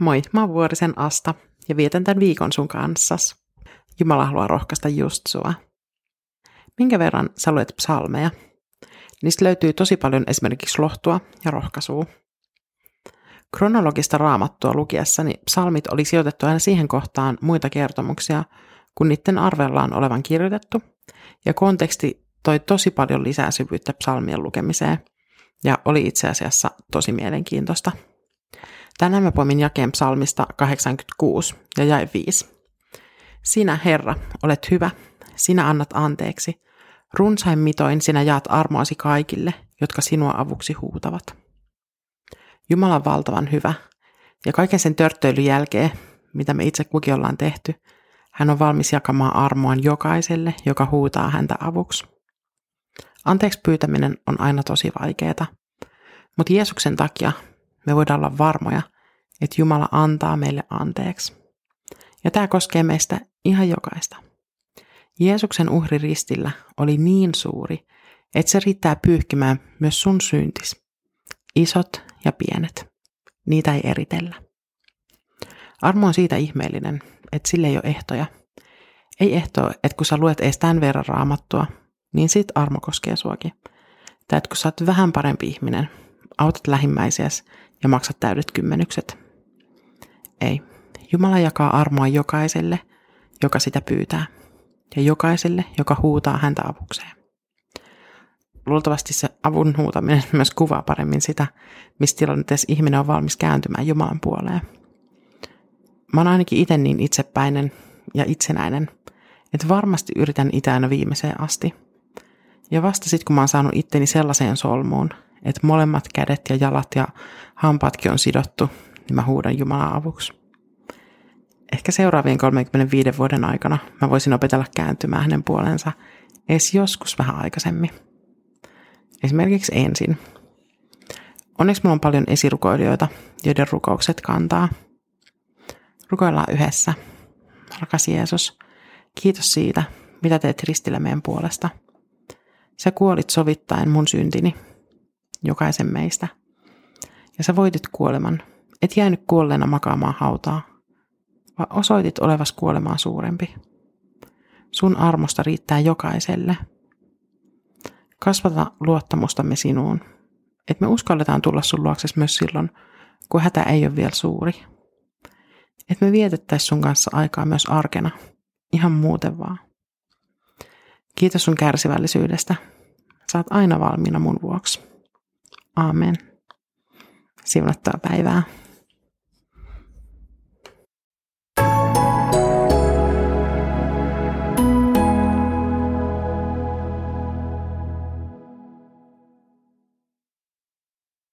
Moi, mä oon Vuorisen Asta ja vietän tämän viikon sun kanssas. Jumala haluaa rohkaista just sua. Minkä verran sä luet psalmeja? Niistä löytyy tosi paljon esimerkiksi lohtua ja rohkaisua. Kronologista raamattua lukiessani psalmit oli sijoitettu aina siihen kohtaan muita kertomuksia, kun niiden arvellaan olevan kirjoitettu, ja konteksti toi tosi paljon lisää syvyyttä psalmien lukemiseen, ja oli itse asiassa tosi mielenkiintoista. Tänään mä poimin jakeen psalmista 86 ja jäi 5. Sinä, Herra, olet hyvä, sinä annat anteeksi. Runsain mitoin sinä jaat armoasi kaikille, jotka sinua avuksi huutavat. Jumala on valtavan hyvä, ja kaiken sen törttöilyn jälkeen, mitä me itse kukin ollaan tehty, hän on valmis jakamaan armoan jokaiselle, joka huutaa häntä avuksi. Anteeksi pyytäminen on aina tosi vaikeaa, mutta Jeesuksen takia me voidaan olla varmoja, että Jumala antaa meille anteeksi. Ja tämä koskee meistä ihan jokaista. Jeesuksen uhri ristillä oli niin suuri, että se riittää pyyhkimään myös sun syntis. Isot ja pienet. Niitä ei eritellä. Armo on siitä ihmeellinen, että sille ei ole ehtoja. Ei ehtoa, että kun sä luet ees tämän verran raamattua, niin sit armo koskee suakin. Tai että kun sä oot vähän parempi ihminen, autat lähimmäisiäsi ja maksat täydet kymmenykset. Ei. Jumala jakaa armoa jokaiselle, joka sitä pyytää, ja jokaiselle, joka huutaa häntä avukseen. Luultavasti se avun huutaminen myös kuvaa paremmin sitä, missä tilanteessa ihminen on valmis kääntymään Jumalan puoleen. Mä oon ainakin itse niin itsepäinen ja itsenäinen, että varmasti yritän aina viimeiseen asti. Ja vasta sitten, kun mä oon saanut itteni sellaiseen solmuun, että molemmat kädet ja jalat ja hampaatkin on sidottu, niin mä huudan Jumalan avuksi. Ehkä seuraavien 35 vuoden aikana mä voisin opetella kääntymään hänen puolensa edes joskus vähän aikaisemmin. Esimerkiksi ensin. Onneksi mulla on paljon esirukoilijoita, joiden rukoukset kantaa. Rukoillaan yhdessä. Rakas Jeesus, kiitos siitä, mitä teet ristillä meidän puolesta. Sä kuolit sovittaen mun syntini, jokaisen meistä. Ja sä voitit kuoleman, et jäänyt kuolleena makaamaan hautaa, vaan osoitit olevas kuolemaa suurempi. Sun armosta riittää jokaiselle. Kasvata luottamustamme sinuun, että me uskalletaan tulla sun luokses myös silloin, kun hätä ei ole vielä suuri. Että me vietettäisiin sun kanssa aikaa myös arkena, ihan muuten vaan. Kiitos sun kärsivällisyydestä. Saat aina valmiina mun vuoksi. Aamen. Siunattua päivää.